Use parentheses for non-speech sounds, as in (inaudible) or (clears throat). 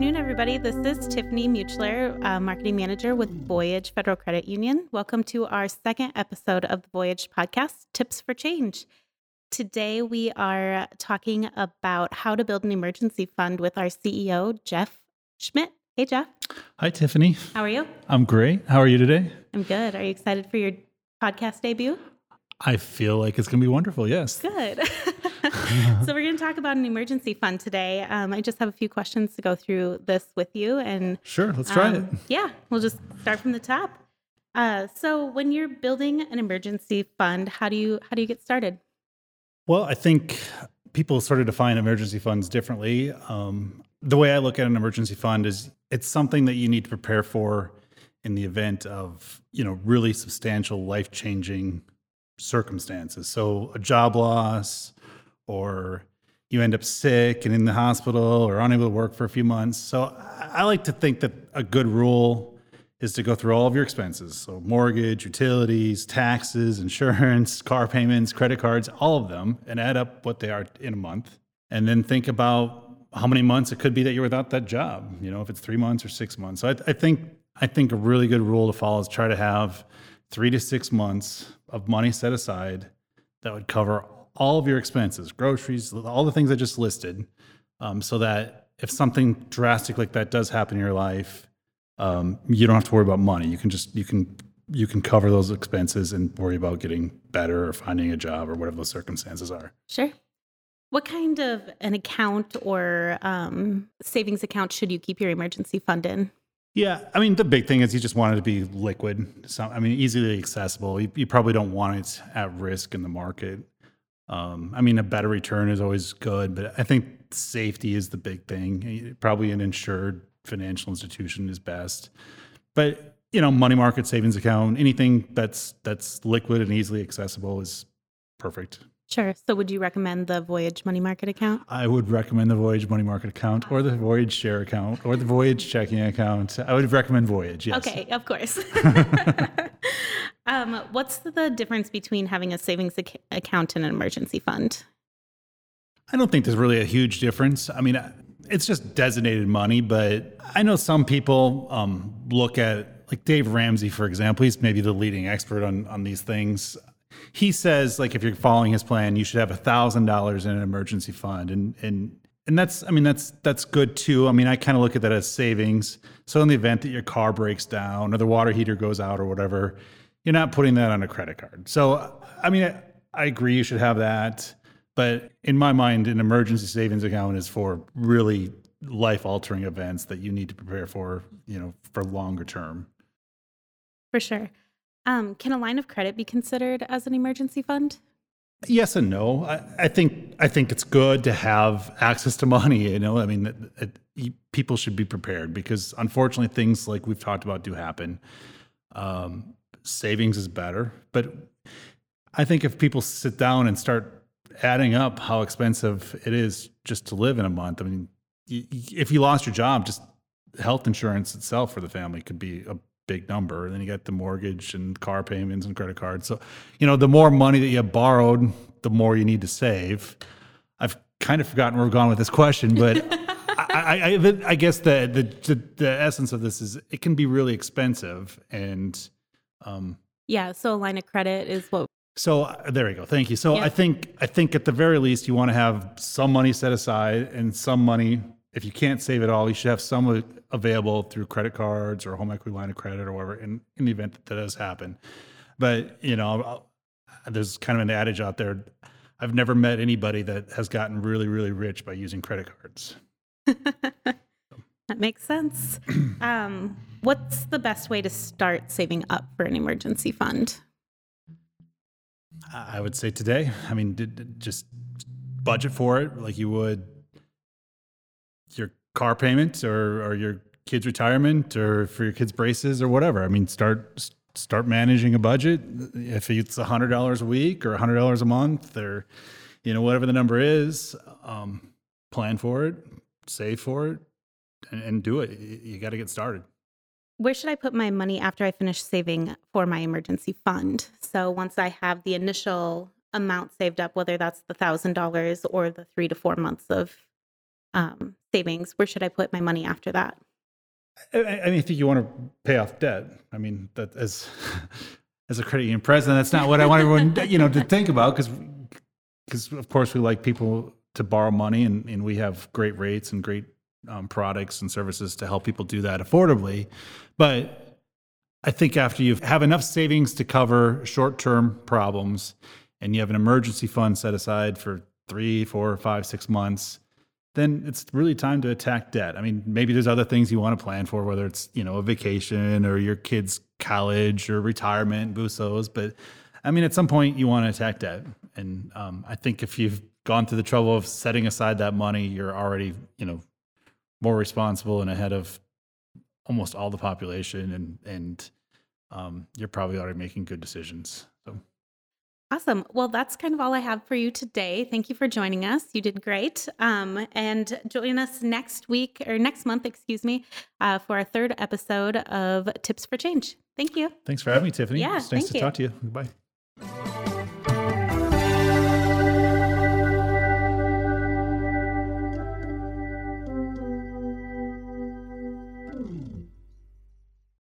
afternoon, everybody. This is Tiffany Muchler, uh, Marketing Manager with Voyage Federal Credit Union. Welcome to our second episode of the Voyage podcast, Tips for Change. Today, we are talking about how to build an emergency fund with our CEO, Jeff Schmidt. Hey, Jeff. Hi, Tiffany. How are you? I'm great. How are you today? I'm good. Are you excited for your podcast debut? I feel like it's going to be wonderful. Yes. Good. (laughs) (laughs) so we're going to talk about an emergency fund today. Um, I just have a few questions to go through this with you, and sure, let's try um, it. Yeah, we'll just start from the top. Uh, so when you're building an emergency fund, how do you how do you get started? Well, I think people sort of define emergency funds differently. Um, the way I look at an emergency fund is it's something that you need to prepare for in the event of you know really substantial life changing circumstances. So a job loss, or you end up sick and in the hospital, or unable to work for a few months. So I like to think that a good rule is to go through all of your expenses. So mortgage, utilities, taxes, (laughs) insurance, car payments, credit cards, all of them, and add up what they are in a month. And then think about how many months it could be that you're without that job. You know, if it's three months or six months. So I, I think I think a really good rule to follow is try to have three to six months of money set aside that would cover all of your expenses, groceries, all the things I just listed, um, so that if something drastic like that does happen in your life, um, you don't have to worry about money. You can just you can you can cover those expenses and worry about getting better or finding a job or whatever those circumstances are. Sure. What kind of an account or um, savings account should you keep your emergency fund in? Yeah, I mean the big thing is you just want it to be liquid. So I mean easily accessible. You, you probably don't want it at risk in the market. Um, I mean a better return is always good, but I think safety is the big thing. Probably an insured financial institution is best. But you know, money market savings account, anything that's that's liquid and easily accessible is perfect. Sure. So, would you recommend the Voyage Money Market account? I would recommend the Voyage Money Market account, or the Voyage Share account, or the Voyage Checking account. I would recommend Voyage. Yes. Okay, of course. (laughs) (laughs) um, what's the difference between having a savings ac- account and an emergency fund? I don't think there's really a huge difference. I mean, it's just designated money, but I know some people um, look at like Dave Ramsey, for example. He's maybe the leading expert on on these things he says like if you're following his plan, you should have a thousand dollars in an emergency fund, and and and that's I mean that's that's good too. I mean I kind of look at that as savings. So in the event that your car breaks down or the water heater goes out or whatever, you're not putting that on a credit card. So I mean I, I agree you should have that, but in my mind, an emergency savings account is for really life altering events that you need to prepare for, you know, for longer term. For sure. Um, can a line of credit be considered as an emergency fund? Yes and no. I, I think I think it's good to have access to money. You know, I mean, it, it, people should be prepared because unfortunately, things like we've talked about do happen. Um, savings is better, but I think if people sit down and start adding up how expensive it is just to live in a month, I mean, if you lost your job, just health insurance itself for the family could be a big number. And then you got the mortgage and car payments and credit cards. So, you know, the more money that you have borrowed, the more you need to save. I've kind of forgotten where we're going with this question, but (laughs) I, I, I, guess the, the, the essence of this is it can be really expensive and um, yeah. So a line of credit is what. So uh, there you go. Thank you. So yeah. I think I think at the very least you want to have some money set aside and some money if you can't save it all, you should have some available through credit cards or home equity line of credit or whatever in, in the event that, that does happen. But, you know, there's kind of an adage out there. I've never met anybody that has gotten really, really rich by using credit cards. (laughs) that makes sense. (clears throat) um, what's the best way to start saving up for an emergency fund? I would say today. I mean, just budget for it like you would your car payment or, or your kid's retirement or for your kids' braces or whatever. I mean, start start managing a budget. If it's a hundred dollars a week or a hundred dollars a month or you know whatever the number is, um, plan for it, save for it, and, and do it. You, you got to get started. Where should I put my money after I finish saving for my emergency fund? So once I have the initial amount saved up, whether that's the thousand dollars or the three to four months of um, savings? Where should I put my money after that? I, I mean, I think you want to pay off debt. I mean, that as as a credit union president, that's not what I want everyone you know to think about because because of course we like people to borrow money and, and we have great rates and great um, products and services to help people do that affordably. But I think after you have enough savings to cover short term problems and you have an emergency fund set aside for three, four, five, six months, then it's really time to attack debt. I mean, maybe there's other things you want to plan for, whether it's, you know, a vacation or your kids' college or retirement, those. But I mean, at some point you want to attack debt. And um, I think if you've gone through the trouble of setting aside that money, you're already, you know, more responsible and ahead of almost all the population and and um, you're probably already making good decisions. So Awesome. Well, that's kind of all I have for you today. Thank you for joining us. You did great. Um, and join us next week or next month, excuse me, uh, for our third episode of Tips for Change. Thank you. Thanks for having me, Tiffany. Yeah, it's nice to you. talk to you. Goodbye.